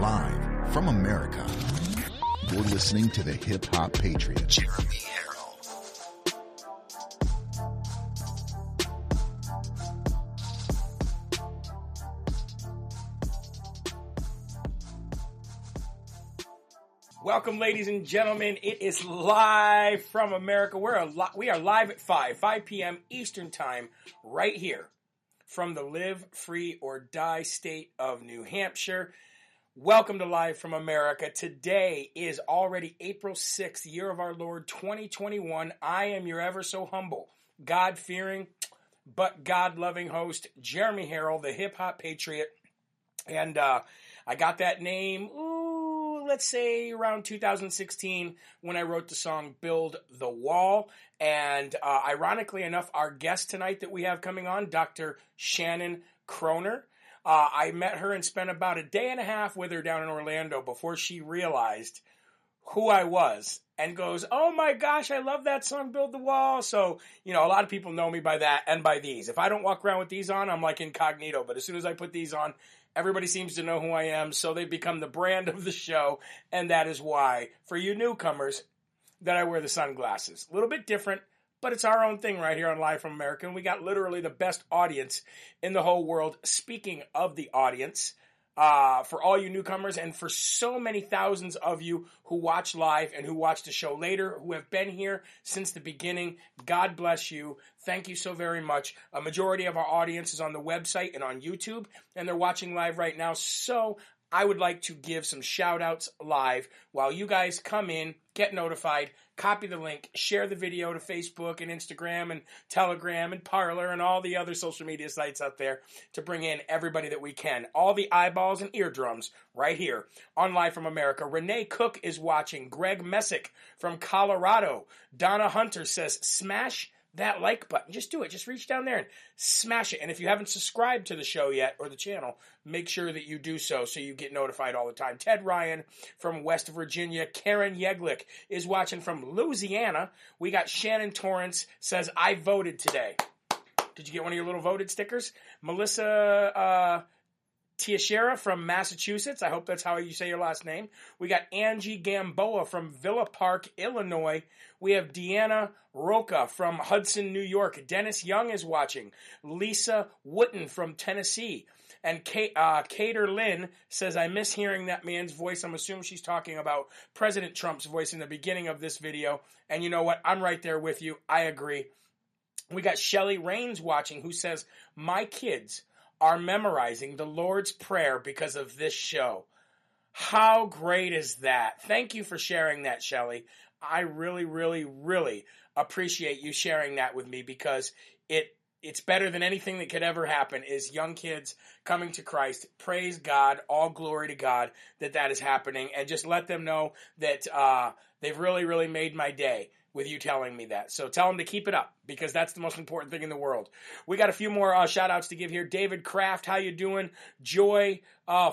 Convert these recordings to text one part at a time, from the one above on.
Live from America. You're listening to the Hip Hop Patriot, Jeremy Herrell. Welcome, ladies and gentlemen. It is live from America. We're a li- we are live at 5, 5 p.m. Eastern Time, right here from the Live Free or Die state of New Hampshire. Welcome to Live from America. Today is already April 6th, year of our Lord 2021. I am your ever so humble, God fearing, but God loving host, Jeremy Herrell, the hip hop patriot. And uh, I got that name, ooh, let's say around 2016 when I wrote the song Build the Wall. And uh, ironically enough, our guest tonight that we have coming on, Dr. Shannon Kroner. Uh, I met her and spent about a day and a half with her down in Orlando before she realized who I was and goes, Oh my gosh, I love that song, Build the Wall. So, you know, a lot of people know me by that and by these. If I don't walk around with these on, I'm like incognito. But as soon as I put these on, everybody seems to know who I am. So they've become the brand of the show. And that is why, for you newcomers, that I wear the sunglasses. A little bit different, but it's our own thing right here on Live from America. And we got literally the best audience in the whole world. Speaking of the audience, uh, for all you newcomers and for so many thousands of you who watch live and who watch the show later, who have been here since the beginning, God bless you. Thank you so very much. A majority of our audience is on the website and on YouTube, and they're watching live right now. So I would like to give some shout outs live while you guys come in, get notified, copy the link, share the video to Facebook and Instagram and Telegram and Parler and all the other social media sites out there to bring in everybody that we can. All the eyeballs and eardrums right here on Live from America. Renee Cook is watching. Greg Messick from Colorado. Donna Hunter says, smash that like button. Just do it. Just reach down there and smash it. And if you haven't subscribed to the show yet or the channel, make sure that you do so so you get notified all the time. Ted Ryan from West Virginia. Karen Yeglik is watching from Louisiana. We got Shannon Torrance says, I voted today. Did you get one of your little voted stickers? Melissa, uh, Tiashera from Massachusetts. I hope that's how you say your last name. We got Angie Gamboa from Villa Park, Illinois. We have Deanna Roca from Hudson, New York. Dennis Young is watching. Lisa Wooten from Tennessee. And Kate, uh, Lynn says, I miss hearing that man's voice. I'm assuming she's talking about President Trump's voice in the beginning of this video. And you know what? I'm right there with you. I agree. We got Shelly Rains watching who says, My kids are memorizing the Lord's Prayer because of this show. How great is that? Thank you for sharing that, Shelly. I really, really, really appreciate you sharing that with me because it it's better than anything that could ever happen is young kids coming to Christ. Praise God, all glory to God that that is happening, and just let them know that uh, they've really, really made my day with you telling me that. So tell them to keep it up because that's the most important thing in the world. We got a few more uh, shout outs to give here. David Kraft, how you doing? Joy uh,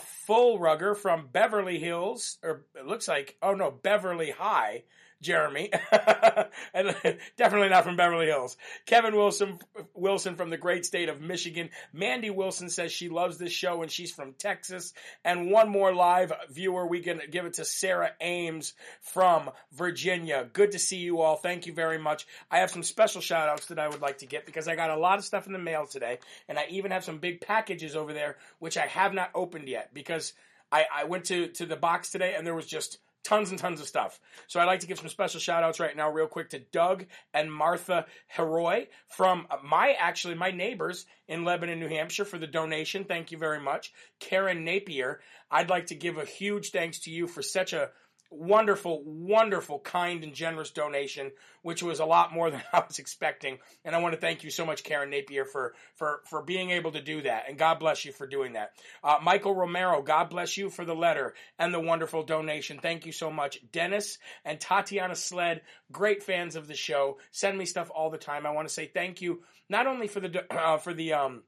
from Beverly Hills, or it looks like, oh no, Beverly High. Jeremy, and definitely not from Beverly Hills. Kevin Wilson, Wilson from the great state of Michigan. Mandy Wilson says she loves this show and she's from Texas. And one more live viewer, we can give it to Sarah Ames from Virginia. Good to see you all. Thank you very much. I have some special shout outs that I would like to get because I got a lot of stuff in the mail today, and I even have some big packages over there which I have not opened yet because I, I went to to the box today and there was just tons and tons of stuff. So I'd like to give some special shout outs right now, real quick, to Doug and Martha Heroy from my, actually, my neighbors in Lebanon, New Hampshire for the donation. Thank you very much. Karen Napier, I'd like to give a huge thanks to you for such a wonderful, wonderful, kind and generous donation, which was a lot more than I was expecting. And I want to thank you so much, Karen Napier, for for for being able to do that. And God bless you for doing that. Uh, Michael Romero, God bless you for the letter and the wonderful donation. Thank you so much, Dennis and Tatiana Sled, great fans of the show. Send me stuff all the time. I want to say thank you not only for the uh, for the um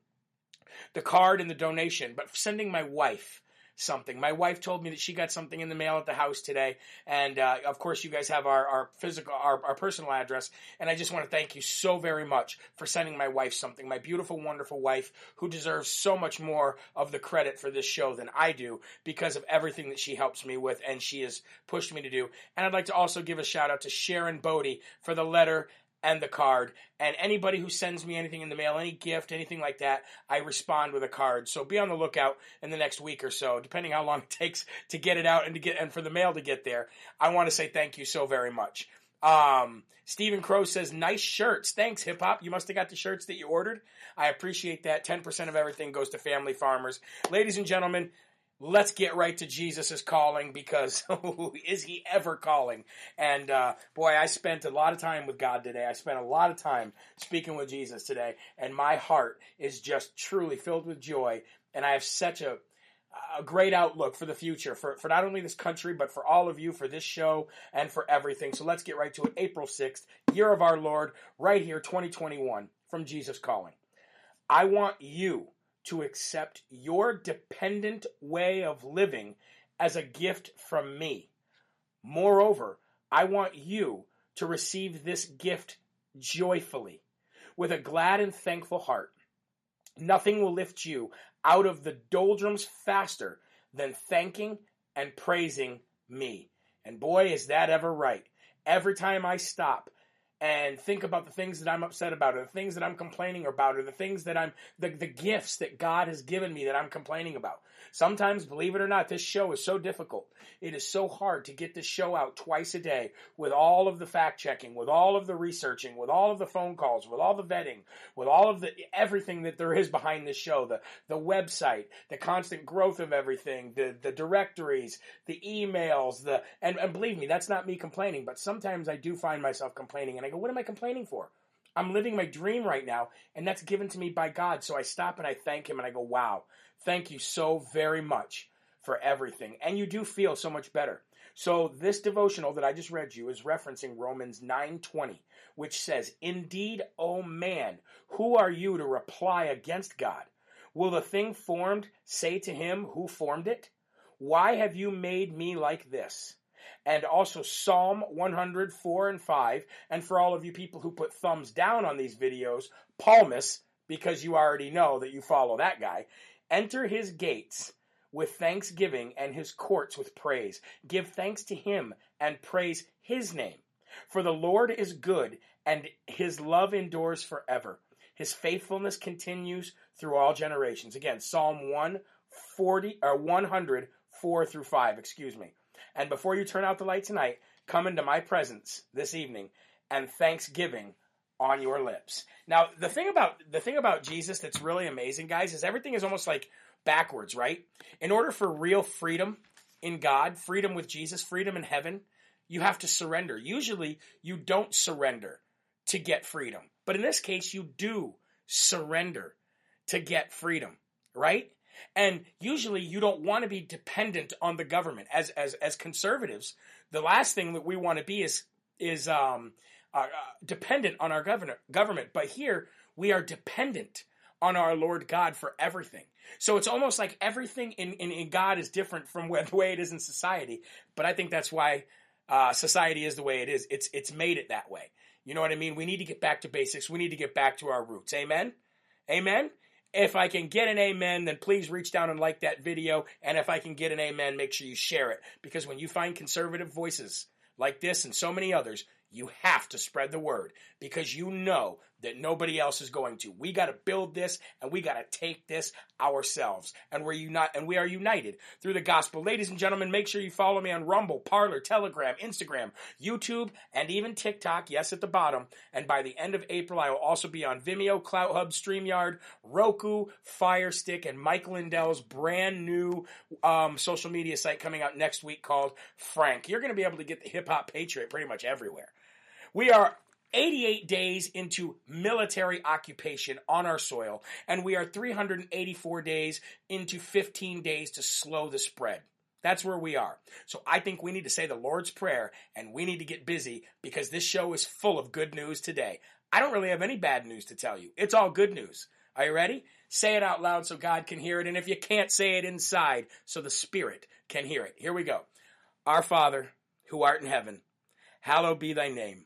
the card and the donation, but for sending my wife something. My wife told me that she got something in the mail at the house today, and uh, of course, you guys have our, our physical, our, our personal address. And I just want to thank you so very much for sending my wife something. My beautiful, wonderful wife, who deserves so much more of the credit for this show than I do because of everything that she helps me with and she has pushed me to do. And I'd like to also give a shout out to Sharon Bodie for the letter and the card. And anybody who sends me anything in the mail, any gift, anything like that, I respond with a card. So be on the lookout in the next week or so, depending how long it takes to get it out and to get and for the mail to get there. I want to say thank you so very much. Um, Stephen Crow says, nice shirts. Thanks, hip hop. You must have got the shirts that you ordered. I appreciate that. 10% of everything goes to family farmers. Ladies and gentlemen, let's get right to Jesus' calling because is he ever calling? And uh, boy, I spent a lot of time with God today. I spent a lot of time speaking with Jesus today, and my heart is just truly filled with joy. And I have such a a great outlook for the future for, for not only this country but for all of you for this show and for everything so let's get right to it april 6th year of our lord right here 2021 from jesus calling i want you to accept your dependent way of living as a gift from me. Moreover, I want you to receive this gift joyfully, with a glad and thankful heart. Nothing will lift you out of the doldrums faster than thanking and praising me. And boy, is that ever right. Every time I stop and think about the things that I'm upset about, or the things that I'm complaining about, or the things that I'm, the, the gifts that God has given me that I'm complaining about. Sometimes, believe it or not, this show is so difficult. It is so hard to get this show out twice a day with all of the fact checking, with all of the researching, with all of the phone calls, with all the vetting, with all of the everything that there is behind this show, the the website, the constant growth of everything, the the directories, the emails, the and, and believe me, that's not me complaining, but sometimes I do find myself complaining and go, what am I complaining for? I'm living my dream right now, and that's given to me by God. So I stop and I thank Him and I go, wow, Thank you so very much for everything. And you do feel so much better. So this devotional that I just read you is referencing Romans 9:20, which says, "Indeed, O man, who are you to reply against God? Will the thing formed say to him who formed it, why have you made me like this?" And also Psalm 104 and 5, and for all of you people who put thumbs down on these videos, Palmas because you already know that you follow that guy. Enter his gates with thanksgiving and his courts with praise. Give thanks to him and praise his name. For the Lord is good and his love endures forever. His faithfulness continues through all generations. Again, Psalm 140 or 104 through 5, excuse me. And before you turn out the light tonight, come into my presence this evening and thanksgiving on your lips. Now, the thing about the thing about Jesus that's really amazing, guys, is everything is almost like backwards, right? In order for real freedom in God, freedom with Jesus, freedom in heaven, you have to surrender. Usually, you don't surrender to get freedom. But in this case, you do surrender to get freedom, right? And usually you don't want to be dependent on the government. As as as conservatives, the last thing that we want to be is is um uh, dependent on our governor, government. But here, we are dependent on our Lord God for everything. So it's almost like everything in, in, in God is different from the way it is in society. But I think that's why uh, society is the way it is. It's it's made it that way. You know what I mean? We need to get back to basics. We need to get back to our roots. Amen. Amen. If I can get an amen, then please reach down and like that video. And if I can get an amen, make sure you share it. Because when you find conservative voices like this and so many others, you have to spread the word because you know that nobody else is going to. We got to build this and we got to take this ourselves. And we're unite and we are united through the gospel. Ladies and gentlemen, make sure you follow me on Rumble, Parler, Telegram, Instagram, YouTube, and even TikTok. Yes, at the bottom. And by the end of April, I will also be on Vimeo, CloutHub, StreamYard, Roku, Fire Stick, and Mike Lindell's brand new um, social media site coming out next week called Frank. You're going to be able to get the Hip Hop Patriot pretty much everywhere. We are 88 days into military occupation on our soil, and we are 384 days into 15 days to slow the spread. That's where we are. So I think we need to say the Lord's Prayer and we need to get busy because this show is full of good news today. I don't really have any bad news to tell you. It's all good news. Are you ready? Say it out loud so God can hear it. And if you can't say it inside, so the Spirit can hear it. Here we go. Our Father, who art in heaven, hallowed be thy name.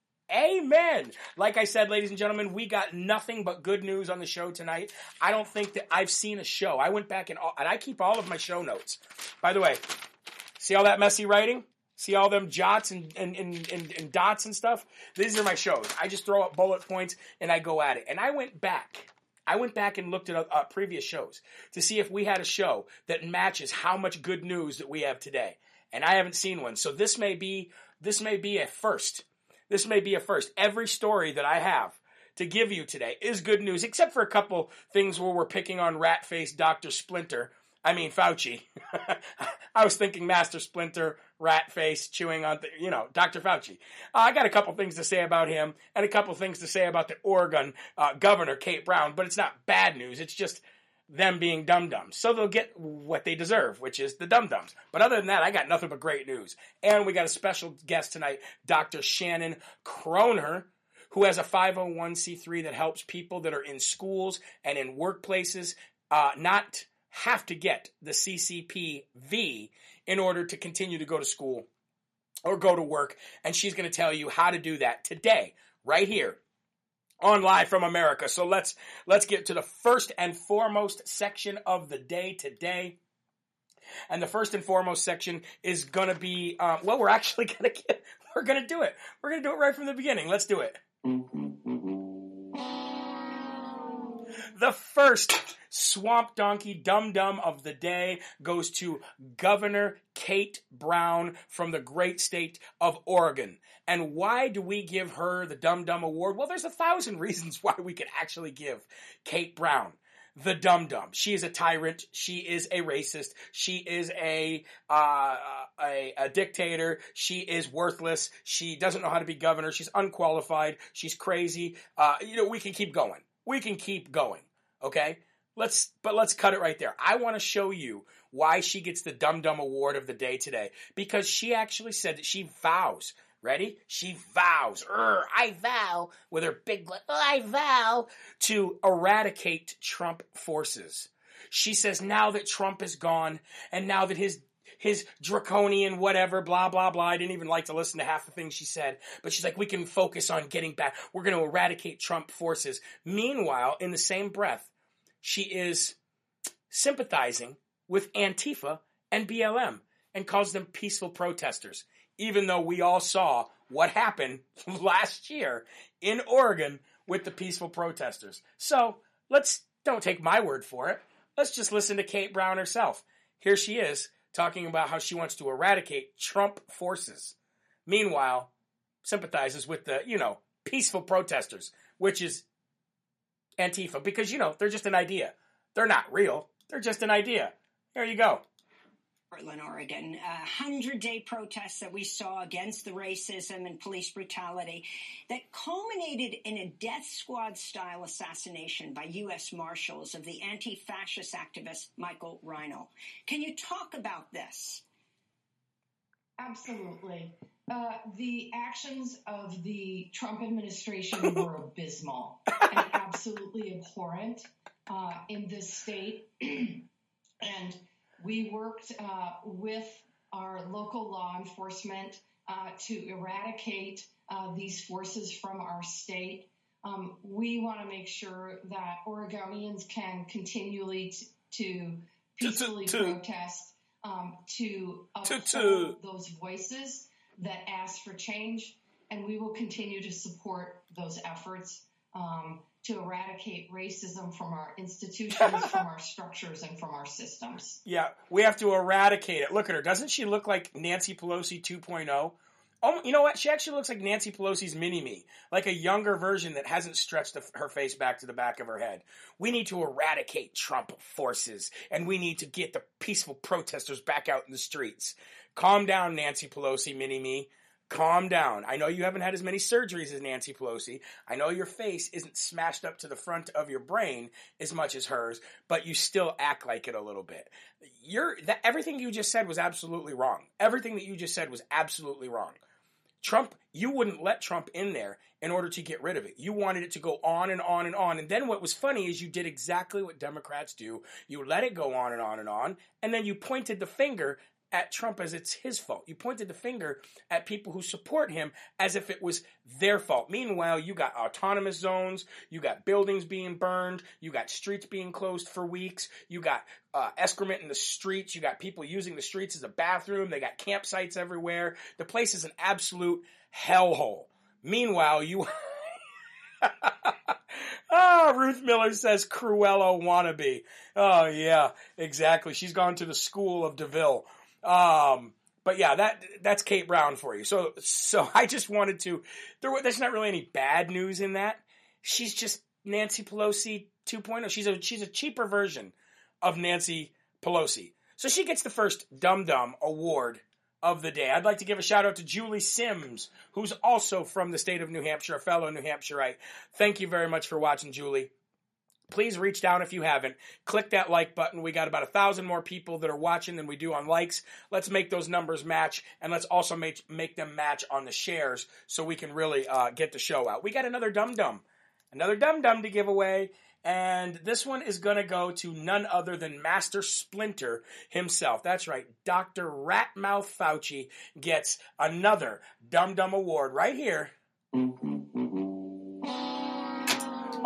Amen. Like I said, ladies and gentlemen, we got nothing but good news on the show tonight. I don't think that I've seen a show. I went back and all, and I keep all of my show notes. By the way, see all that messy writing? See all them jots and, and, and, and, and dots and stuff? These are my shows. I just throw up bullet points and I go at it. And I went back. I went back and looked at uh, previous shows to see if we had a show that matches how much good news that we have today. And I haven't seen one. So this may be this may be a first this may be a first. Every story that I have to give you today is good news, except for a couple things where we're picking on rat face Dr. Splinter. I mean, Fauci. I was thinking Master Splinter, rat face, chewing on, th- you know, Dr. Fauci. Uh, I got a couple things to say about him and a couple things to say about the Oregon uh, governor, Kate Brown, but it's not bad news. It's just them being dum dums. So they'll get what they deserve, which is the dum dums. But other than that, I got nothing but great news. And we got a special guest tonight, Dr. Shannon Kroner, who has a 501c3 that helps people that are in schools and in workplaces uh, not have to get the CCPV in order to continue to go to school or go to work. And she's going to tell you how to do that today, right here on live from America. So let's let's get to the first and foremost section of the day today. And the first and foremost section is gonna be uh, well, we're actually gonna get we're gonna do it. We're gonna do it right from the beginning. Let's do it. The first swamp donkey dum dum of the day goes to Governor Kate Brown from the great state of Oregon. And why do we give her the Dum Dum Award? Well, there's a thousand reasons why we could actually give Kate Brown the dum dum. She is a tyrant. She is a racist. She is a, uh, a a dictator. She is worthless. She doesn't know how to be governor. She's unqualified. She's crazy. Uh, you know, we can keep going. We can keep going. Okay. Let's, but let's cut it right there. I want to show you why she gets the Dum Dum Award of the day today because she actually said that she vows Ready? She vows, Er, I vow, with her big, oh, I vow to eradicate Trump forces. She says now that Trump is gone and now that his his draconian whatever, blah, blah, blah. I didn't even like to listen to half the things she said, but she's like, we can focus on getting back. We're going to eradicate Trump forces. Meanwhile, in the same breath, she is sympathizing with Antifa and BLM and calls them peaceful protesters even though we all saw what happened last year in Oregon with the peaceful protesters. So let's don't take my word for it. Let's just listen to Kate Brown herself. Here she is talking about how she wants to eradicate Trump forces. Meanwhile, sympathizes with the, you know, peaceful protesters, which is Antifa, because, you know, they're just an idea. They're not real. They're just an idea. There you go. Portland, Oregon, a hundred day protest that we saw against the racism and police brutality that culminated in a death squad style assassination by U.S. Marshals of the anti fascist activist Michael Reinoehl. Can you talk about this? Absolutely. Uh, the actions of the Trump administration were abysmal and absolutely abhorrent uh, in this state. and we worked uh, with our local law enforcement uh, to eradicate uh, these forces from our state. Um, we want to make sure that Oregonians can continually t- to peacefully protest, um, to uphold those voices that ask for change, and we will continue to support those efforts. Um, to eradicate racism from our institutions, from our structures, and from our systems. Yeah, we have to eradicate it. Look at her. Doesn't she look like Nancy Pelosi 2.0? Oh, you know what? She actually looks like Nancy Pelosi's mini me, like a younger version that hasn't stretched her face back to the back of her head. We need to eradicate Trump forces, and we need to get the peaceful protesters back out in the streets. Calm down, Nancy Pelosi, mini me. Calm down. I know you haven't had as many surgeries as Nancy Pelosi. I know your face isn't smashed up to the front of your brain as much as hers, but you still act like it a little bit. You're that everything you just said was absolutely wrong. Everything that you just said was absolutely wrong. Trump, you wouldn't let Trump in there in order to get rid of it. You wanted it to go on and on and on. And then what was funny is you did exactly what Democrats do. You let it go on and on and on, and then you pointed the finger at Trump as it's his fault. You pointed the finger at people who support him as if it was their fault. Meanwhile, you got autonomous zones, you got buildings being burned, you got streets being closed for weeks, you got uh, excrement in the streets, you got people using the streets as a bathroom, they got campsites everywhere. The place is an absolute hellhole. Meanwhile, you. Oh, Ruth Miller says Cruella wannabe. Oh, yeah, exactly. She's gone to the school of DeVille. Um, but yeah, that that's Kate Brown for you. So so I just wanted to. There, there's not really any bad news in that. She's just Nancy Pelosi 2.0. She's a she's a cheaper version of Nancy Pelosi. So she gets the first Dum Dum Award of the day. I'd like to give a shout out to Julie Sims, who's also from the state of New Hampshire, a fellow New Hampshireite. Thank you very much for watching, Julie please reach down if you haven't. Click that like button. We got about a thousand more people that are watching than we do on likes. Let's make those numbers match, and let's also make make them match on the shares so we can really uh, get the show out. We got another dum dum, another dum dum to give away. And this one is going to go to none other than Master Splinter himself. That's right. Dr. Ratmouth Fauci gets another Dum Dum Award right here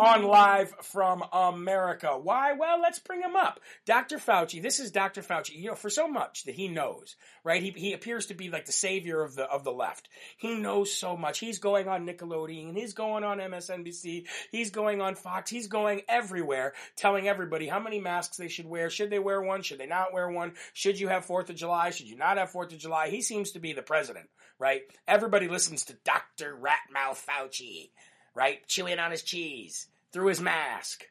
on live from America. Why? Well, let's bring him up. Dr. Fauci, this is Dr. Fauci. You know, for so much that he knows, right? He, he appears to be like the savior of the, of the left. He knows so much. He's going on Nickelodeon. He's going on MSNBC. He's going on Fox. He's going everywhere telling everybody how many masks they should wear. Should they wear one? Should they not wear one? Should you have 4th of July? Should you not have 4th of July? He seems to be the president, right? Everybody listens to Dr. Ratmouth Fauci right? Chewing on his cheese through his mask.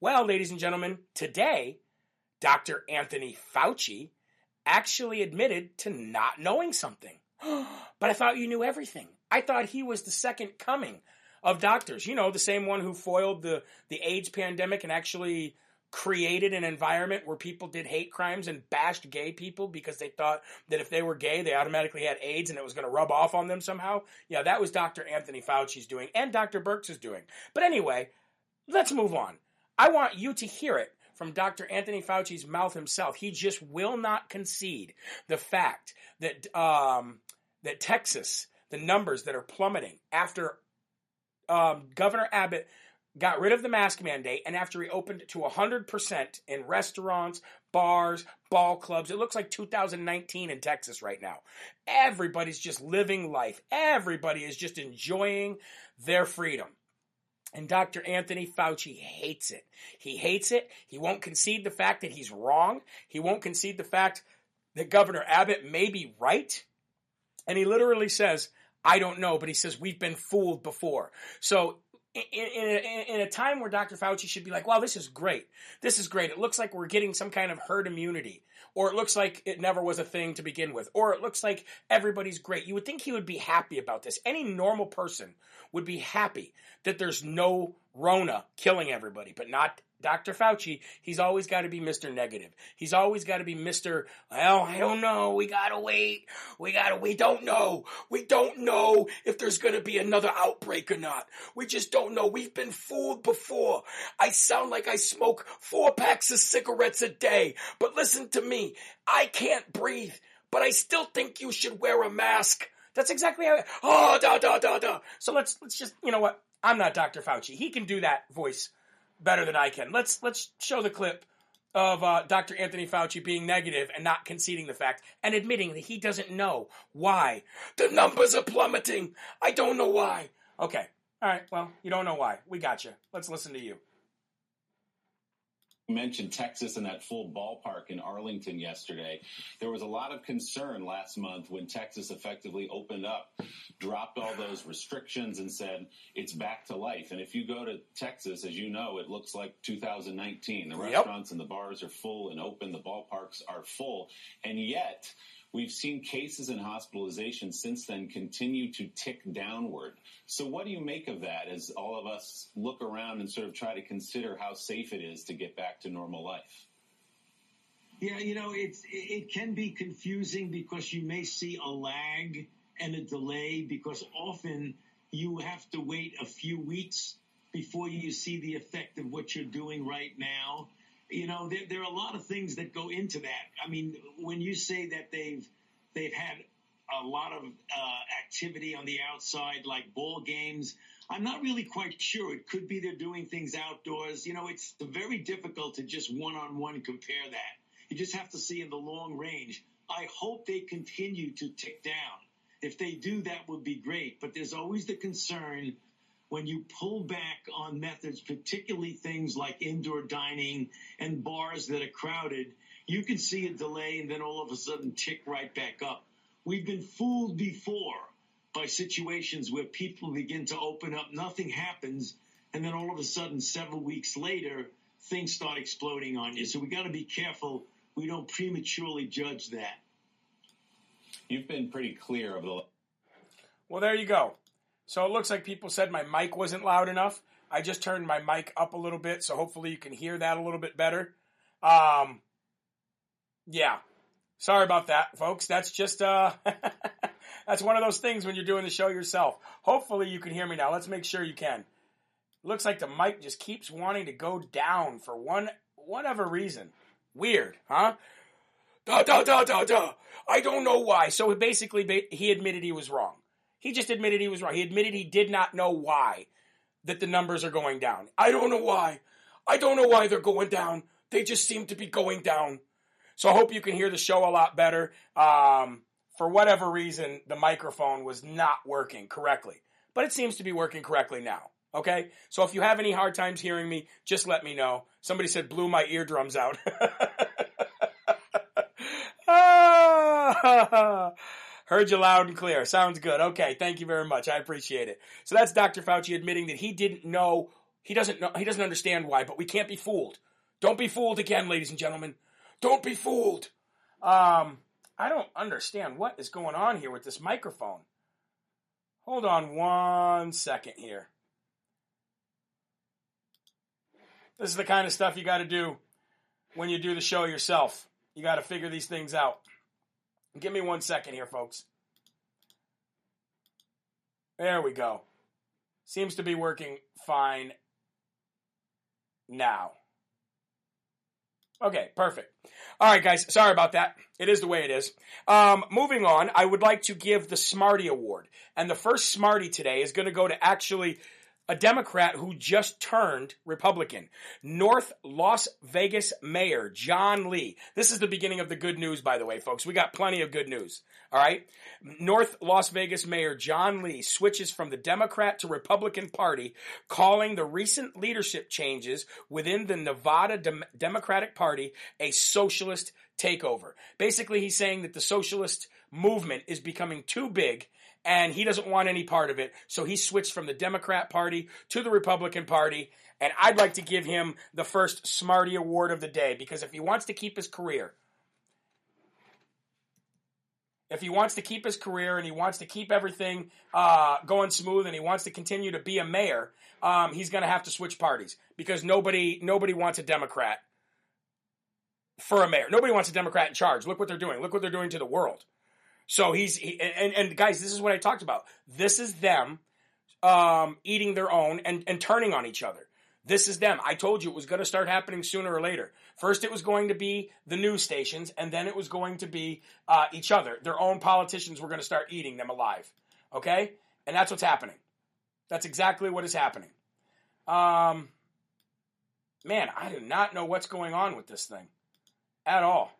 Well, ladies and gentlemen, today, Dr. Anthony Fauci actually admitted to not knowing something. but I thought you knew everything. I thought he was the second coming of doctors. You know, the same one who foiled the, the AIDS pandemic and actually created an environment where people did hate crimes and bashed gay people because they thought that if they were gay, they automatically had AIDS and it was going to rub off on them somehow. Yeah, that was Dr. Anthony Fauci's doing and Dr. Birx is doing. But anyway, let's move on. I want you to hear it from Dr. Anthony Fauci's mouth himself. He just will not concede the fact that um, that Texas, the numbers that are plummeting after um, Governor Abbott got rid of the mask mandate and after he opened it to 100% in restaurants, bars, ball clubs, it looks like 2019 in Texas right now. Everybody's just living life. Everybody is just enjoying their freedom. And Dr. Anthony Fauci hates it. He hates it. He won't concede the fact that he's wrong. He won't concede the fact that Governor Abbott may be right. And he literally says, I don't know, but he says, we've been fooled before. So in, in, in, a, time where Dr. Fauci should be like, wow, this is great. This is great. It looks like we're getting some kind of herd immunity. Or it looks like it never was a thing to begin with. Or it looks like everybody's great. You would think he would be happy about this. Any normal person would be happy that there's no Rona killing everybody, but not Dr. Fauci, he's always got to be Mr. Negative. He's always got to be Mr. Well, I don't know. We got to wait. We got to, we don't know. We don't know if there's going to be another outbreak or not. We just don't know. We've been fooled before. I sound like I smoke four packs of cigarettes a day, but listen to me. I can't breathe, but I still think you should wear a mask. That's exactly how, oh, da, da, da, da. So let's, let's just, you know what? I'm not Dr. Fauci. He can do that voice better than I can. Let's let's show the clip of uh, Dr. Anthony Fauci being negative and not conceding the fact and admitting that he doesn't know why the numbers are plummeting. I don't know why. Okay. All right. Well, you don't know why. We got you. Let's listen to you mentioned Texas and that full ballpark in Arlington yesterday. There was a lot of concern last month when Texas effectively opened up, dropped all those restrictions, and said it's back to life. And if you go to Texas, as you know, it looks like 2019. The restaurants yep. and the bars are full and open, the ballparks are full. And yet, We've seen cases and hospitalizations since then continue to tick downward. So, what do you make of that as all of us look around and sort of try to consider how safe it is to get back to normal life? Yeah, you know, it's it can be confusing because you may see a lag and a delay because often you have to wait a few weeks before you see the effect of what you're doing right now you know, there, there, are a lot of things that go into that. I mean, when you say that they've they've had a lot of uh, activity on the outside, like ball games, I'm not really quite sure. It could be they're doing things outdoors. You know, it's very difficult to just one on one compare that. You just have to see in the long range. I hope they continue to tick down. If they do, that would be great. But there's always the concern when you pull back on methods, particularly things like indoor dining and bars that are crowded, you can see a delay and then all of a sudden tick right back up. We've been fooled before by situations where people begin to open up, nothing happens, and then all of a sudden, several weeks later, things start exploding on you. So we got to be careful we don't prematurely judge that. You've been pretty clear of the. Well, there you go. So it looks like people said my mic wasn't loud enough. I just turned my mic up a little bit, so hopefully you can hear that a little bit better. Um, yeah. Sorry about that, folks. That's just uh that's one of those things when you're doing the show yourself. Hopefully you can hear me now. Let's make sure you can. Looks like the mic just keeps wanting to go down for one whatever reason. Weird, huh? Da da da da da. I don't know why. So basically, he admitted he was wrong. He just admitted he was wrong. He admitted he did not know why that the numbers are going down. I don't know why. I don't know why they're going down. They just seem to be going down. So I hope you can hear the show a lot better. Um, for whatever reason, the microphone was not working correctly, but it seems to be working correctly now. Okay? So if you have any hard times hearing me, just let me know. Somebody said blew my eardrums out. ah, Heard you loud and clear. Sounds good. Okay, thank you very much. I appreciate it. So that's Dr. Fauci admitting that he didn't know, he doesn't know, he doesn't understand why, but we can't be fooled. Don't be fooled again, ladies and gentlemen. Don't be fooled. Um, I don't understand what is going on here with this microphone. Hold on one second here. This is the kind of stuff you got to do when you do the show yourself. You got to figure these things out. Give me one second here, folks. There we go. Seems to be working fine now. Okay, perfect. All right, guys. Sorry about that. It is the way it is. Um, moving on, I would like to give the Smarty Award. And the first Smarty today is going to go to actually a Democrat who just turned Republican. North Las Vegas Mayor John Lee. This is the beginning of the good news, by the way, folks. We got plenty of good news. All right. North Las Vegas Mayor John Lee switches from the Democrat to Republican Party, calling the recent leadership changes within the Nevada Dem- Democratic Party a socialist takeover. Basically, he's saying that the socialist movement is becoming too big and he doesn't want any part of it. So he switched from the Democrat Party to the Republican Party. And I'd like to give him the first Smarty Award of the day because if he wants to keep his career, if he wants to keep his career and he wants to keep everything uh, going smooth and he wants to continue to be a mayor, um, he's going to have to switch parties because nobody nobody wants a Democrat for a mayor. Nobody wants a Democrat in charge. Look what they're doing. Look what they're doing to the world. So he's he, and and guys, this is what I talked about. This is them um, eating their own and and turning on each other. This is them. I told you it was going to start happening sooner or later. First, it was going to be the news stations, and then it was going to be uh, each other. Their own politicians were going to start eating them alive. Okay, and that's what's happening. That's exactly what is happening. Um, man, I do not know what's going on with this thing at all.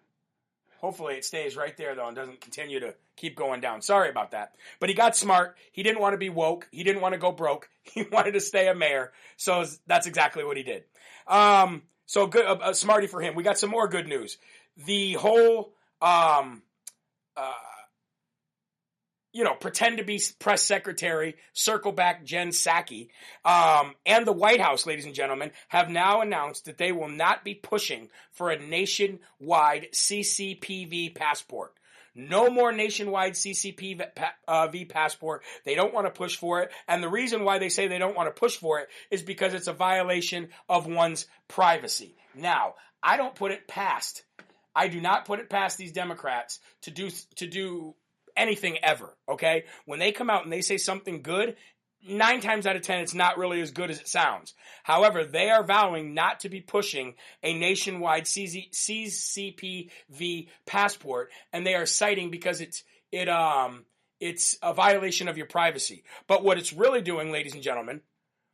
Hopefully it stays right there though and doesn't continue to keep going down. Sorry about that. But he got smart. He didn't want to be woke. He didn't want to go broke. He wanted to stay a mayor. So that's exactly what he did. Um, so good, uh, uh, smarty for him. We got some more good news. The whole, um, uh, you know, pretend to be press secretary, circle back Jen Psaki, um, and the White House, ladies and gentlemen, have now announced that they will not be pushing for a nationwide CCPV passport. No more nationwide CCP uh, passport. They don't want to push for it. And the reason why they say they don't want to push for it is because it's a violation of one's privacy. Now, I don't put it past. I do not put it past these Democrats to do to do anything ever. Okay, when they come out and they say something good, nine times out of ten, it's not really as good as it sounds. However, they are vowing not to be pushing a nationwide CCPV passport, and they are citing because it's it um it's a violation of your privacy. But what it's really doing, ladies and gentlemen,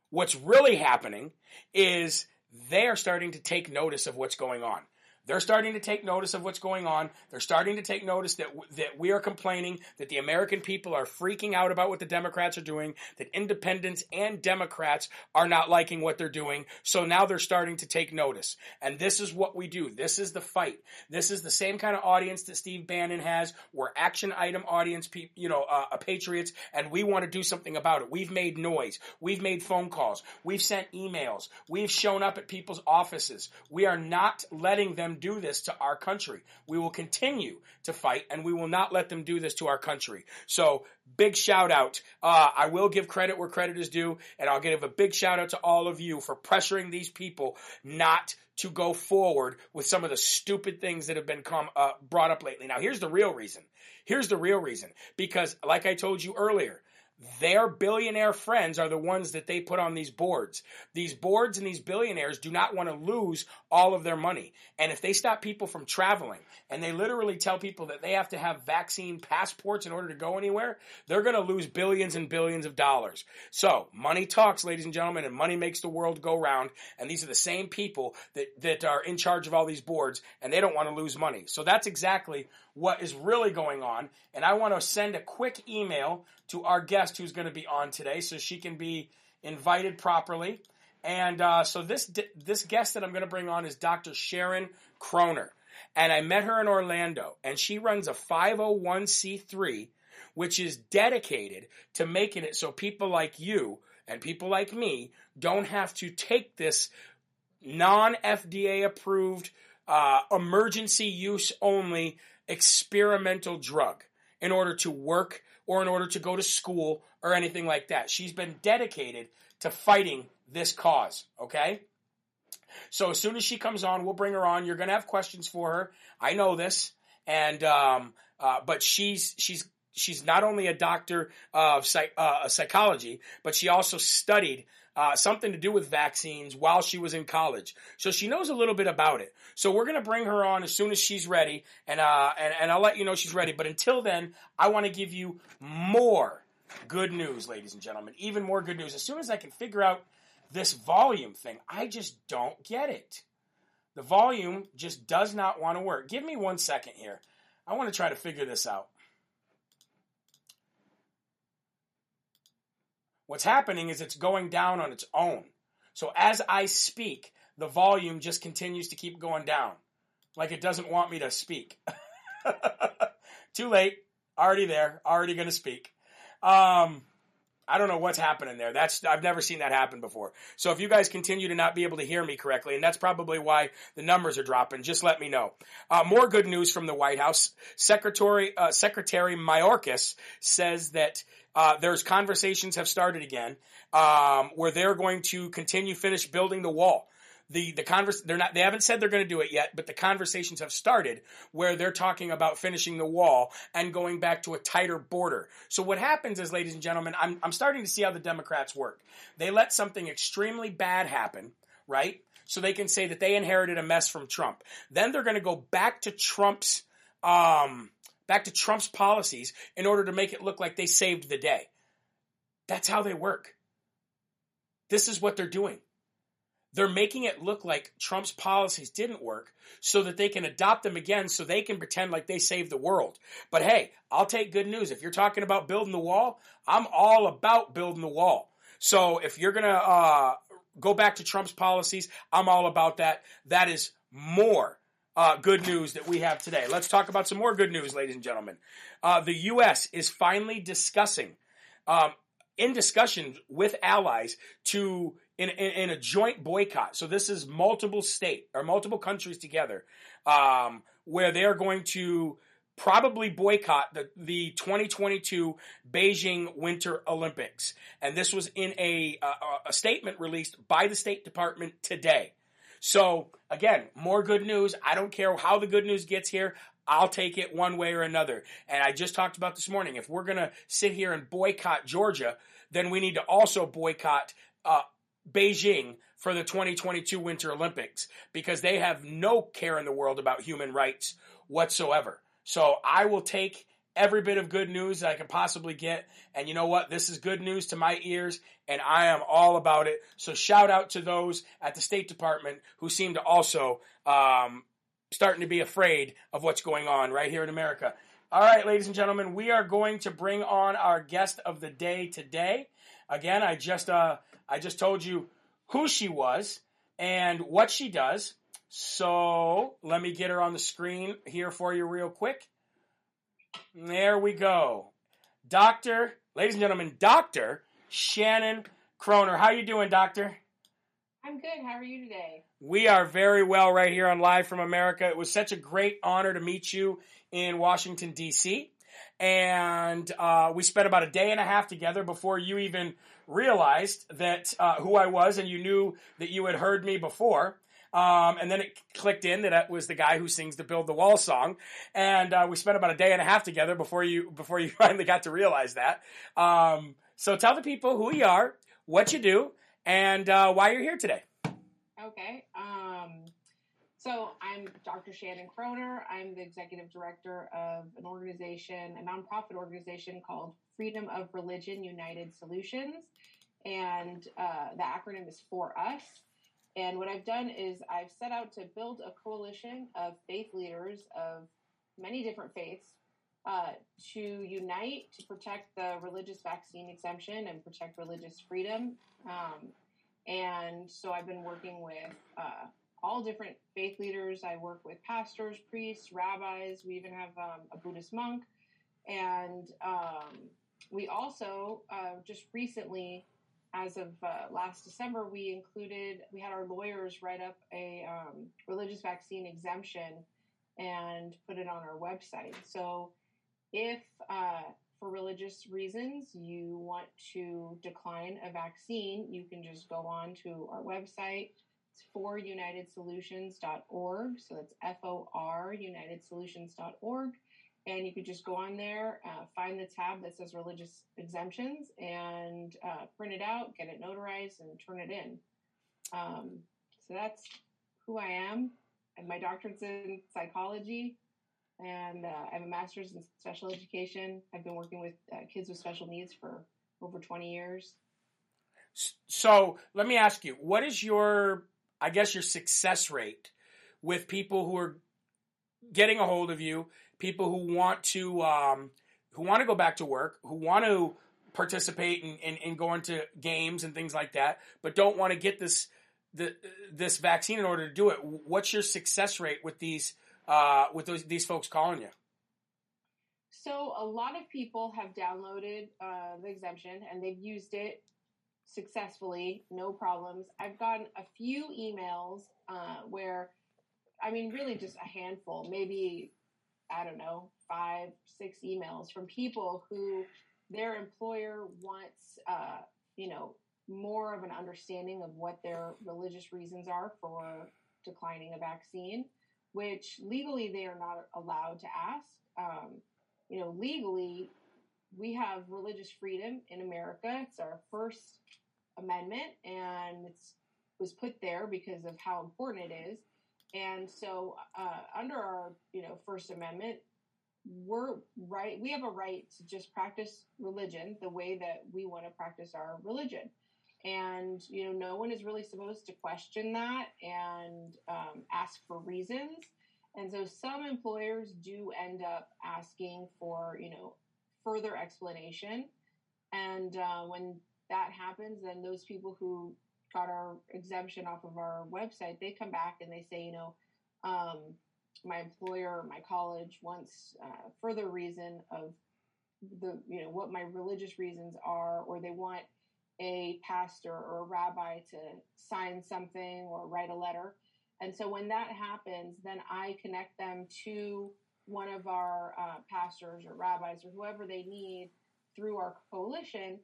what's really happening is they are starting to take notice of what's going on. They're starting to take notice of what's going on. They're starting to take notice that w- that we are complaining that the American people are freaking out about what the Democrats are doing, that independents and Democrats are not liking what they're doing. So now they're starting to take notice. And this is what we do. This is the fight. This is the same kind of audience that Steve Bannon has. We're action item audience, pe- you know, uh, patriots, and we want to do something about it. We've made noise. We've made phone calls. We've sent emails. We've shown up at people's offices. We are not letting them do this to our country. We will continue to fight and we will not let them do this to our country. So big shout out. Uh, I will give credit where credit is due and I'll give a big shout out to all of you for pressuring these people not to go forward with some of the stupid things that have been come, uh, brought up lately. Now here's the real reason. Here's the real reason. Because like I told you earlier, their billionaire friends are the ones that they put on these boards. These boards and these billionaires do not want to lose all of their money. And if they stop people from traveling and they literally tell people that they have to have vaccine passports in order to go anywhere, they're going to lose billions and billions of dollars. So money talks, ladies and gentlemen, and money makes the world go round. And these are the same people that, that are in charge of all these boards and they don't want to lose money. So that's exactly what is really going on. And I want to send a quick email to our guest who's going to be on today so she can be invited properly. And uh, so this this guest that I'm going to bring on is Dr. Sharon Kroner. And I met her in Orlando, and she runs a 501c3, which is dedicated to making it so people like you and people like me don't have to take this non FDA approved, uh, emergency use only experimental drug in order to work or in order to go to school or anything like that. She's been dedicated to fighting this cause, okay? So as soon as she comes on, we'll bring her on. You're going to have questions for her. I know this. And, um, uh, but she's, she's, she's not only a doctor of psych, uh, psychology, but she also studied uh, something to do with vaccines while she was in college. So she knows a little bit about it. So we're going to bring her on as soon as she's ready, and, uh, and, and I'll let you know she's ready. But until then, I want to give you more good news, ladies and gentlemen. Even more good news. As soon as I can figure out this volume thing, I just don't get it. The volume just does not want to work. Give me one second here. I want to try to figure this out. What's happening is it's going down on its own. So as I speak, the volume just continues to keep going down. Like it doesn't want me to speak. Too late. Already there. Already going to speak. Um, I don't know what's happening there. That's I've never seen that happen before. So if you guys continue to not be able to hear me correctly, and that's probably why the numbers are dropping, just let me know. Uh, more good news from the White House. Secretary uh, Secretary Mayorkas says that uh, there's conversations have started again um, where they're going to continue finish building the wall the the converse they're not they haven't said they're going to do it yet, but the conversations have started where they're talking about finishing the wall and going back to a tighter border. So what happens is, ladies and gentlemen, I'm I'm starting to see how the Democrats work. They let something extremely bad happen, right? So they can say that they inherited a mess from Trump. Then they're going to go back to Trump's um, back to Trump's policies in order to make it look like they saved the day. That's how they work. This is what they're doing. They're making it look like Trump's policies didn't work so that they can adopt them again so they can pretend like they saved the world. But hey, I'll take good news. If you're talking about building the wall, I'm all about building the wall. So if you're going to uh, go back to Trump's policies, I'm all about that. That is more uh, good news that we have today. Let's talk about some more good news, ladies and gentlemen. Uh, the U.S. is finally discussing, um, in discussion with allies, to in, in, in, a joint boycott. So this is multiple state or multiple countries together, um, where they're going to probably boycott the, the 2022 Beijing Winter Olympics. And this was in a, a, a statement released by the State Department today. So again, more good news. I don't care how the good news gets here. I'll take it one way or another. And I just talked about this morning. If we're going to sit here and boycott Georgia, then we need to also boycott uh, Beijing for the 2022 Winter Olympics because they have no care in the world about human rights whatsoever. So I will take every bit of good news that I could possibly get. And you know what? This is good news to my ears, and I am all about it. So shout out to those at the State Department who seem to also um, starting to be afraid of what's going on right here in America. All right, ladies and gentlemen, we are going to bring on our guest of the day today. Again, I just uh, I just told you who she was and what she does. So let me get her on the screen here for you real quick. There we go. Doctor, ladies and gentlemen, Doctor Shannon Kroner. How are you doing, Doctor? I'm good. How are you today? We are very well right here on Live from America. It was such a great honor to meet you in Washington, D.C. And uh, we spent about a day and a half together before you even realized that uh, who I was and you knew that you had heard me before. Um, and then it clicked in that it was the guy who sings the "Build the Wall" song, and uh, we spent about a day and a half together before you before you finally got to realize that. Um, so tell the people who you are, what you do, and uh, why you're here today. Okay. Um, so I'm Dr. Shannon Kroner. I'm the executive director of an organization, a nonprofit organization called Freedom of Religion United Solutions, and uh, the acronym is For Us. And what I've done is I've set out to build a coalition of faith leaders of many different faiths uh, to unite to protect the religious vaccine exemption and protect religious freedom. Um, and so I've been working with uh, all different faith leaders. I work with pastors, priests, rabbis. We even have um, a Buddhist monk. And um, we also uh, just recently as of uh, last December, we included, we had our lawyers write up a um, religious vaccine exemption and put it on our website. So if uh, for religious reasons you want to decline a vaccine, you can just go on to our website. It's forunitedsolutions.org. So that's F O R, unitedsolutions.org and you could just go on there, uh, find the tab that says religious exemptions, and uh, print it out, get it notarized, and turn it in. Um, so that's who I am. And my doctorate's in psychology, and uh, I have a master's in special education. I've been working with uh, kids with special needs for over 20 years. So let me ask you, what is your, I guess, your success rate with people who are getting a hold of you people who want to um, who want to go back to work, who want to participate in, in, in going to games and things like that, but don't want to get this the, this vaccine in order to do it. What's your success rate with these uh, with those, these folks calling you? So a lot of people have downloaded uh, the exemption and they've used it successfully, no problems. I've gotten a few emails uh, where, I mean, really just a handful, maybe I don't know, five, six emails from people who their employer wants, uh, you know, more of an understanding of what their religious reasons are for declining a vaccine, which legally they are not allowed to ask. Um, you know, legally, we have religious freedom in America. It's our first amendment, and it's was put there because of how important it is. And so, uh, under our, you know, First Amendment, we're right. We have a right to just practice religion the way that we want to practice our religion, and you know, no one is really supposed to question that and um, ask for reasons. And so, some employers do end up asking for, you know, further explanation. And uh, when that happens, then those people who got our exemption off of our website, they come back and they say, you know, um, my employer, my college wants uh, further reason of the, you know, what my religious reasons are, or they want a pastor or a rabbi to sign something or write a letter. And so when that happens, then I connect them to one of our uh, pastors or rabbis or whoever they need through our coalition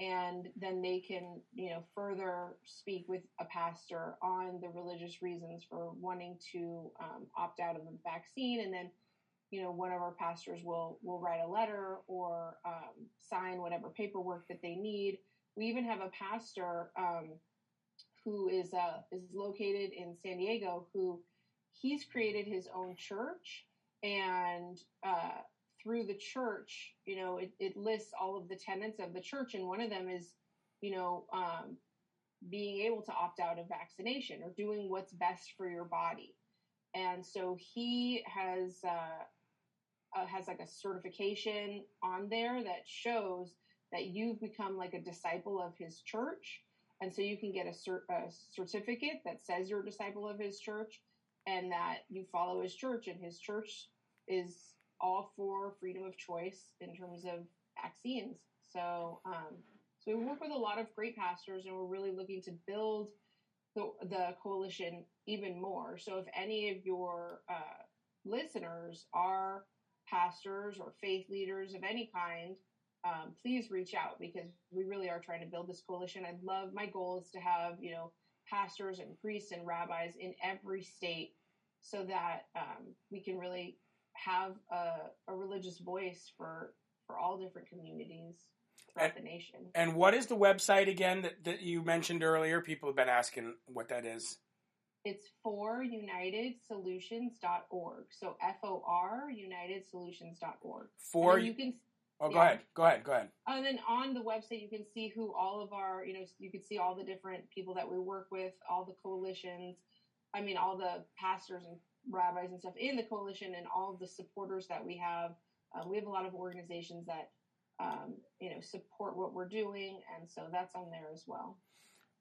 and then they can you know further speak with a pastor on the religious reasons for wanting to um, opt out of the vaccine. And then you know one of our pastors will will write a letter or um, sign whatever paperwork that they need. We even have a pastor um, who is uh, is located in san diego who he's created his own church and uh, through the church, you know, it, it, lists all of the tenets of the church, and one of them is, you know, um, being able to opt out of vaccination or doing what's best for your body. And so he has uh, uh, has like a certification on there that shows that you've become like a disciple of his church, and so you can get a, a certificate that says you're a disciple of his church and that you follow his church, and his church is all for freedom of choice in terms of vaccines. So, um, so we work with a lot of great pastors, and we're really looking to build the, the coalition even more. So, if any of your uh, listeners are pastors or faith leaders of any kind, um, please reach out because we really are trying to build this coalition. I'd love my goal is to have you know pastors and priests and rabbis in every state so that um, we can really have a, a religious voice for for all different communities throughout and, the nation. And what is the website again that, that you mentioned earlier? People have been asking what that is. It's for unitedsolutions.org. So F O R unitedsolutions.org. For you can Oh, go ahead. Go ahead. Go ahead. And then on the website, you can see who all of our, you know, you can see all the different people that we work with, all the coalitions. I mean, all the pastors and rabbis and stuff in the coalition and all of the supporters that we have. Uh, we have a lot of organizations that um, you know support what we're doing, and so that's on there as well.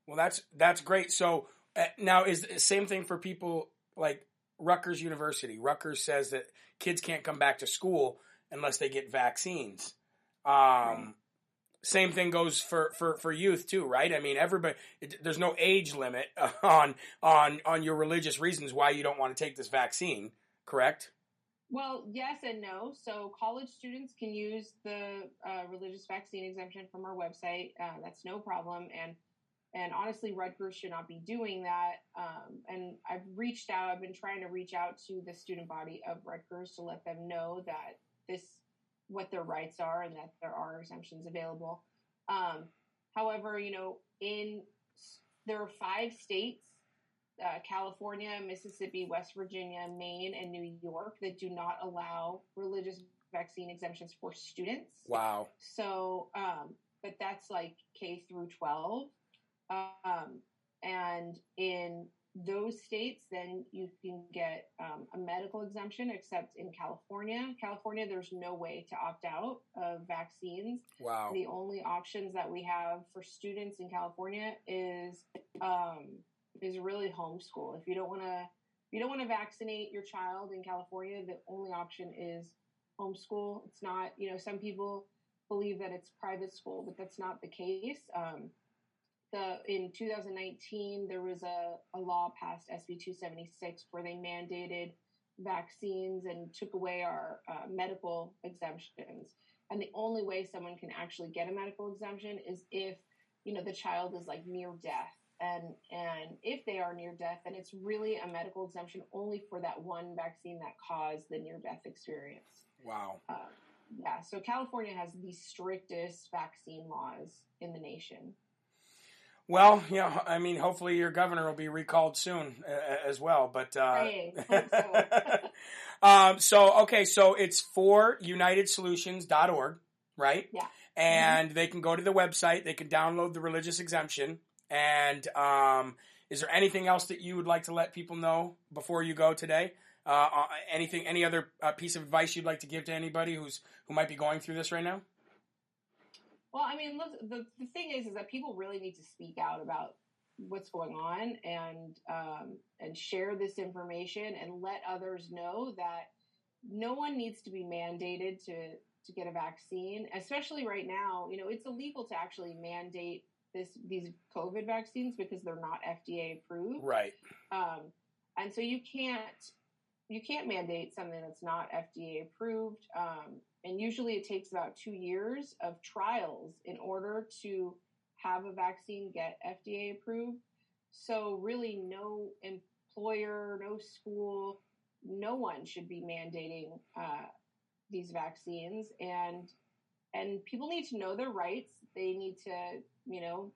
Well, that's that's great. So uh, now is the same thing for people like Rutgers University. Rutgers says that kids can't come back to school unless they get vaccines. Um, right. Same thing goes for, for, for youth too, right? I mean, everybody. It, there's no age limit on on on your religious reasons why you don't want to take this vaccine. Correct? Well, yes and no. So, college students can use the uh, religious vaccine exemption from our website. Uh, that's no problem. And and honestly, Rutgers should not be doing that. Um, and I've reached out. I've been trying to reach out to the student body of Rutgers to let them know that this what their rights are and that there are exemptions available. Um, however, you know, in there are five states uh, California, Mississippi, West Virginia, Maine, and New York that do not allow religious vaccine exemptions for students. Wow. So, um, but that's like K through 12. Um, and in those states, then you can get um, a medical exemption, except in California. California, there's no way to opt out of vaccines. Wow. The only options that we have for students in California is um, is really homeschool. If you don't want to, you don't want to vaccinate your child in California, the only option is homeschool. It's not, you know, some people believe that it's private school, but that's not the case. Um, the in 2019 there was a, a law passed SB 276 where they mandated vaccines and took away our uh, medical exemptions. And the only way someone can actually get a medical exemption is if you know the child is like near death. And and if they are near death, then it's really a medical exemption only for that one vaccine that caused the near death experience. Wow. Uh, yeah. So California has the strictest vaccine laws in the nation. Well, you know, I mean, hopefully your governor will be recalled soon uh, as well. But uh, so. um, so okay, so it's for unitedsolutions.org, right? Yeah. And mm-hmm. they can go to the website. They can download the religious exemption. And um, is there anything else that you would like to let people know before you go today? Uh, uh anything, any other uh, piece of advice you'd like to give to anybody who's who might be going through this right now? Well, I mean, look, the, the thing is, is that people really need to speak out about what's going on and um, and share this information and let others know that no one needs to be mandated to to get a vaccine, especially right now. You know, it's illegal to actually mandate this these COVID vaccines because they're not FDA approved. Right. Um, and so you can't you can't mandate something that's not FDA approved. Um, and usually it takes about two years of trials in order to have a vaccine get FDA approved. So really no employer, no school, no one should be mandating uh, these vaccines and and people need to know their rights. They need to, you know,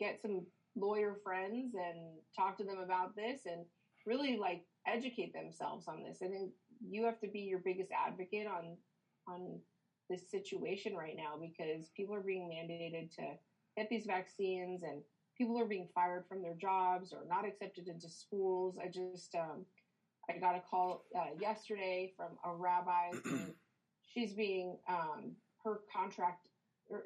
get some lawyer friends and talk to them about this and really like educate themselves on this. I think you have to be your biggest advocate on on this situation right now because people are being mandated to get these vaccines and people are being fired from their jobs or not accepted into schools. I just um, I got a call uh, yesterday from a rabbi. she's being um, her contract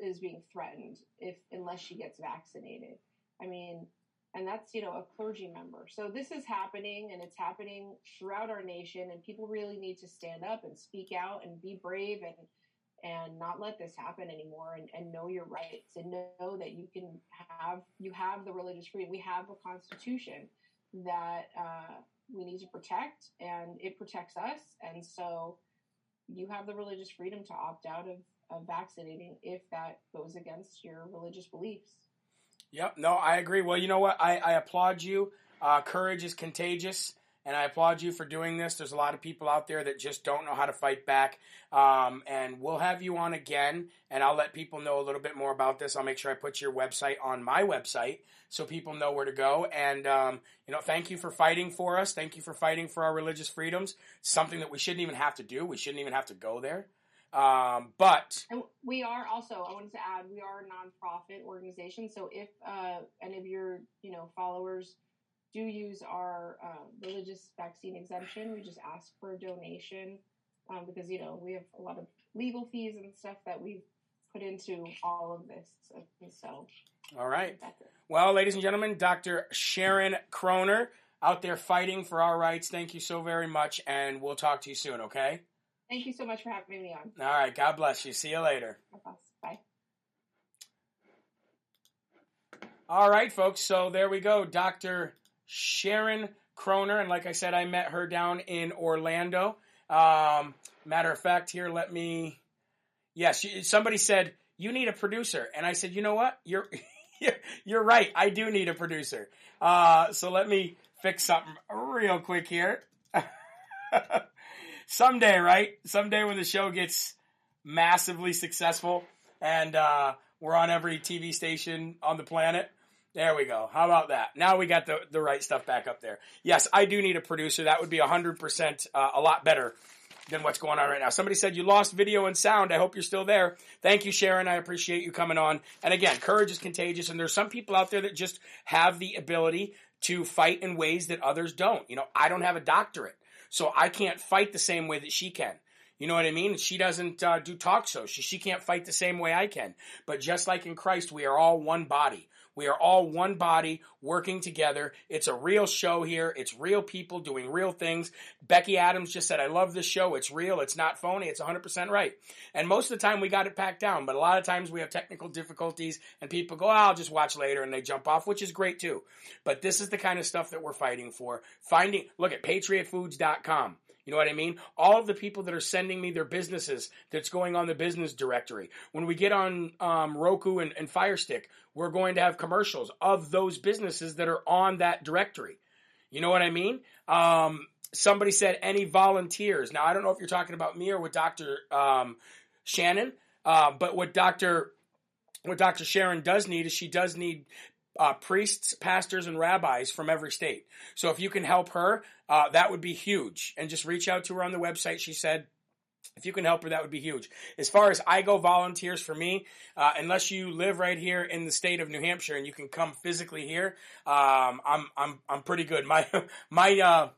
is being threatened if unless she gets vaccinated. I mean, and that's you know a clergy member. So this is happening, and it's happening throughout our nation, and people really need to stand up and speak out and be brave and and not let this happen anymore and, and know your rights and know that you can have you have the religious freedom. We have a constitution that uh, we need to protect and it protects us. And so you have the religious freedom to opt out of, of vaccinating if that goes against your religious beliefs Yep. No, I agree. Well, you know what? I, I applaud you. Uh, courage is contagious, and I applaud you for doing this. There's a lot of people out there that just don't know how to fight back. Um, and we'll have you on again, and I'll let people know a little bit more about this. I'll make sure I put your website on my website so people know where to go. And, um, you know, thank you for fighting for us. Thank you for fighting for our religious freedoms. Something that we shouldn't even have to do. We shouldn't even have to go there. Um, but and we are also, I wanted to add, we are a nonprofit organization. So if uh, any of your, you know, followers do use our uh, religious vaccine exemption, we just ask for a donation um, because you know we have a lot of legal fees and stuff that we've put into all of this. So, so all right. Well, ladies and gentlemen, Dr. Sharon Kroner out there fighting for our rights. Thank you so very much, and we'll talk to you soon. Okay. Thank you so much for having me on. All right. God bless you. See you later. Bye. All right, folks. So there we go. Dr. Sharon Kroner. And like I said, I met her down in Orlando. Um, matter of fact, here, let me. Yes, somebody said, you need a producer. And I said, you know what? You're. You're right. I do need a producer. Uh, so let me fix something real quick here. someday, right? Someday when the show gets massively successful and uh, we're on every TV station on the planet. There we go. How about that? Now we got the, the right stuff back up there. Yes, I do need a producer. That would be 100% uh, a lot better than what's going on right now. Somebody said you lost video and sound. I hope you're still there. Thank you, Sharon. I appreciate you coming on. And again, courage is contagious. And there's some people out there that just have the ability to fight in ways that others don't. You know, I don't have a doctorate. So I can't fight the same way that she can. You know what I mean? She doesn't uh, do talk shows. She, she can't fight the same way I can. But just like in Christ, we are all one body. We are all one body working together. It's a real show here. It's real people doing real things. Becky Adams just said, I love this show. It's real. It's not phony. It's 100% right. And most of the time we got it packed down, but a lot of times we have technical difficulties and people go, oh, I'll just watch later and they jump off, which is great too. But this is the kind of stuff that we're fighting for. Finding, look at patriotfoods.com. You know what I mean? All of the people that are sending me their businesses that's going on the business directory. When we get on um, Roku and, and we're going to have commercials of those businesses that are on that directory. You know what I mean? Um, somebody said any volunteers. Now I don't know if you're talking about me or with Dr. Um, Shannon, uh, but what Dr. What Dr. Sharon does need is she does need uh, priests, pastors, and rabbis from every state. So if you can help her, uh, that would be huge. And just reach out to her on the website. She said, if you can help her, that would be huge. As far as I go, volunteers for me, uh, unless you live right here in the state of New Hampshire and you can come physically here, um, I'm I'm I'm pretty good. My my uh,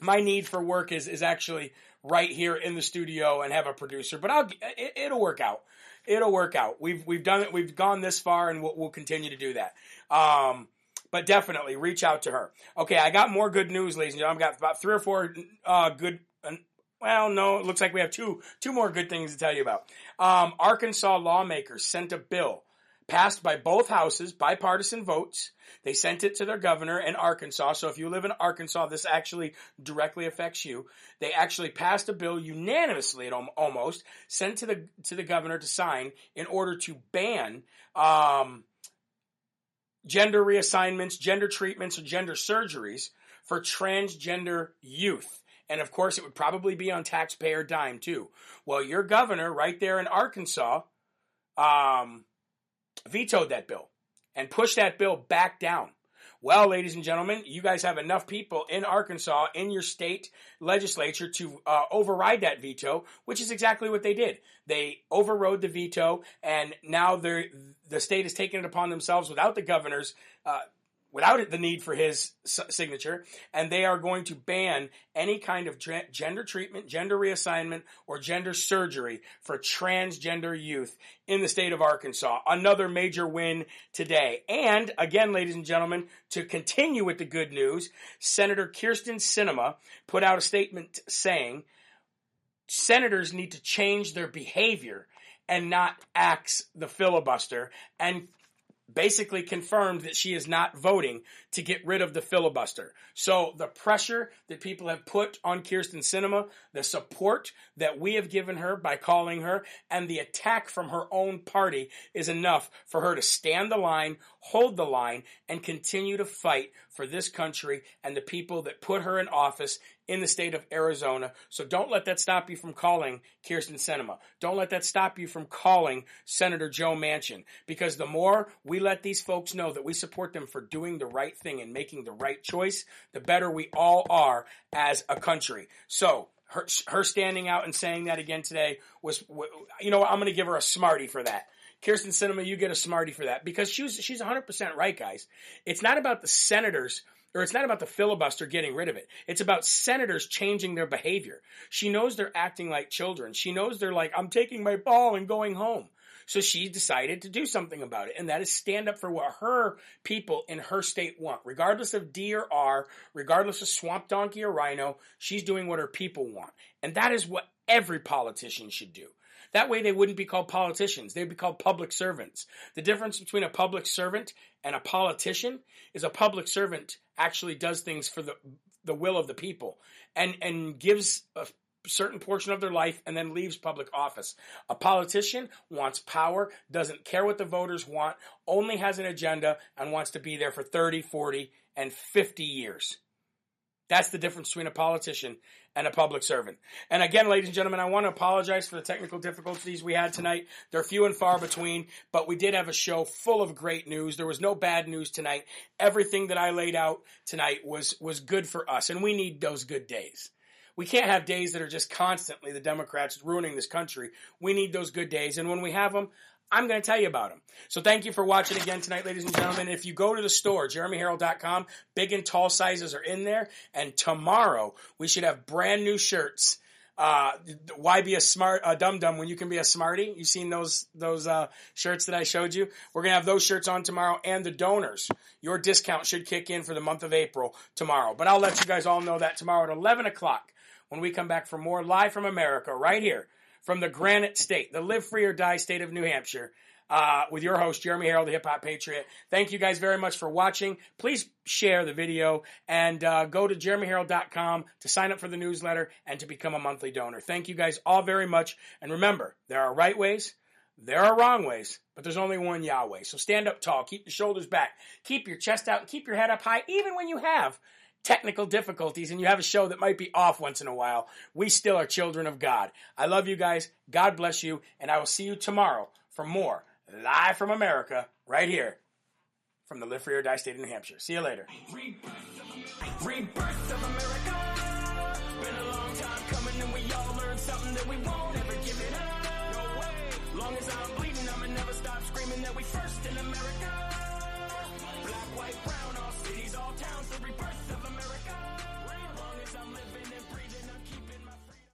my need for work is is actually right here in the studio and have a producer. But I'll it, will work out. It'll work out. We've we've done it. We've gone this far, and we'll, we'll continue to do that. Um, but definitely reach out to her. Okay, I got more good news, ladies and gentlemen. I've got about three or four uh, good. Uh, well, no, it looks like we have two two more good things to tell you about. Um, Arkansas lawmakers sent a bill passed by both houses, bipartisan votes. They sent it to their governor in Arkansas. So if you live in Arkansas, this actually directly affects you. They actually passed a bill unanimously, almost sent to the to the governor to sign in order to ban um, gender reassignments, gender treatments, or gender surgeries for transgender youth. And of course, it would probably be on taxpayer dime too. Well, your governor right there in Arkansas um, vetoed that bill and pushed that bill back down. Well, ladies and gentlemen, you guys have enough people in Arkansas in your state legislature to uh, override that veto, which is exactly what they did. They overrode the veto, and now the state has taken it upon themselves without the governor's uh, without the need for his signature, and they are going to ban any kind of gender treatment, gender reassignment, or gender surgery for transgender youth in the state of Arkansas. Another major win today. And again, ladies and gentlemen, to continue with the good news, Senator Kyrsten Sinema put out a statement saying senators need to change their behavior and not axe the filibuster and basically confirmed that she is not voting to get rid of the filibuster. So the pressure that people have put on Kyrsten Sinema, the support that we have given her by calling her, and the attack from her own party is enough for her to stand the line, hold the line, and continue to fight for this country and the people that put her in office in the state of Arizona. So don't let that stop you from calling Kyrsten Sinema. Don't let that stop you from calling Senator Joe Manchin. Because the more we let these folks know that we support them for doing the right thing and making the right choice, the better we all are as a country. So her, her standing out and saying that again today was, you know, I'm going to give her a smarty for that. Kyrsten Sinema, you get a smarty for that because she's she's 100% right, guys. It's not about the senators or it's not about the filibuster getting rid of it. It's about senators changing their behavior. She knows they're acting like children. She knows they're like, I'm taking my ball and going home. So she decided to do something about it, and that is stand up for what her people in her state want. Regardless of D or R, regardless of swamp donkey or rhino, she's doing what her people want. And that is what every politician should do. That way they wouldn't be called politicians. They'd be called public servants. The difference between a public servant and a politician is a public servant actually does things for the, the will of the people and, and gives a certain portion of their life and then leaves public office. A politician wants power, doesn't care what the voters want, only has an agenda and wants to be there for 30, 40, and 50 years. That's the difference between a politician and a public servant. And again, ladies and gentlemen, I want to apologize for the technical difficulties we had tonight. They're few and far between, but we did have a show full of great news. There was no bad news tonight. Everything that I laid out tonight was, was good for us, and we need those good days. We can't have days that are just constantly the Democrats ruining this country. We need those good days, and when we have them, I'm going to tell you about them. So thank you for watching again tonight, ladies and gentlemen. If you go to the store, jeremyherrell.com, big and tall sizes are in there. And tomorrow we should have brand new shirts. Uh, why be a smart, a dum dum when you can be a smarty? You've seen those, those, uh, shirts that I showed you. We're going to have those shirts on tomorrow and the donors. Your discount should kick in for the month of April tomorrow. But I'll let you guys all know that tomorrow at 11 o'clock when we come back for more live from America right here from the Granite State, the live free or die state of New Hampshire. Uh, with your host, Jeremy Herrell, the Hip Hop Patriot. Thank you guys very much for watching. Please share the video and uh, go to jeremyherrell.com to sign up for the newsletter and to become a monthly donor. Thank you guys all very much. And remember, there are right ways, there are wrong ways, but there's only one Yahweh. So stand up tall, keep your shoulders back, keep your chest out, and keep your head up high, even when you have technical difficulties and you have a show that might be off once in a while, we still are children of God. I love you guys. God bless you. And I will see you tomorrow for more live from America right here from the Live Free or Die State of New Hampshire. See you later. America.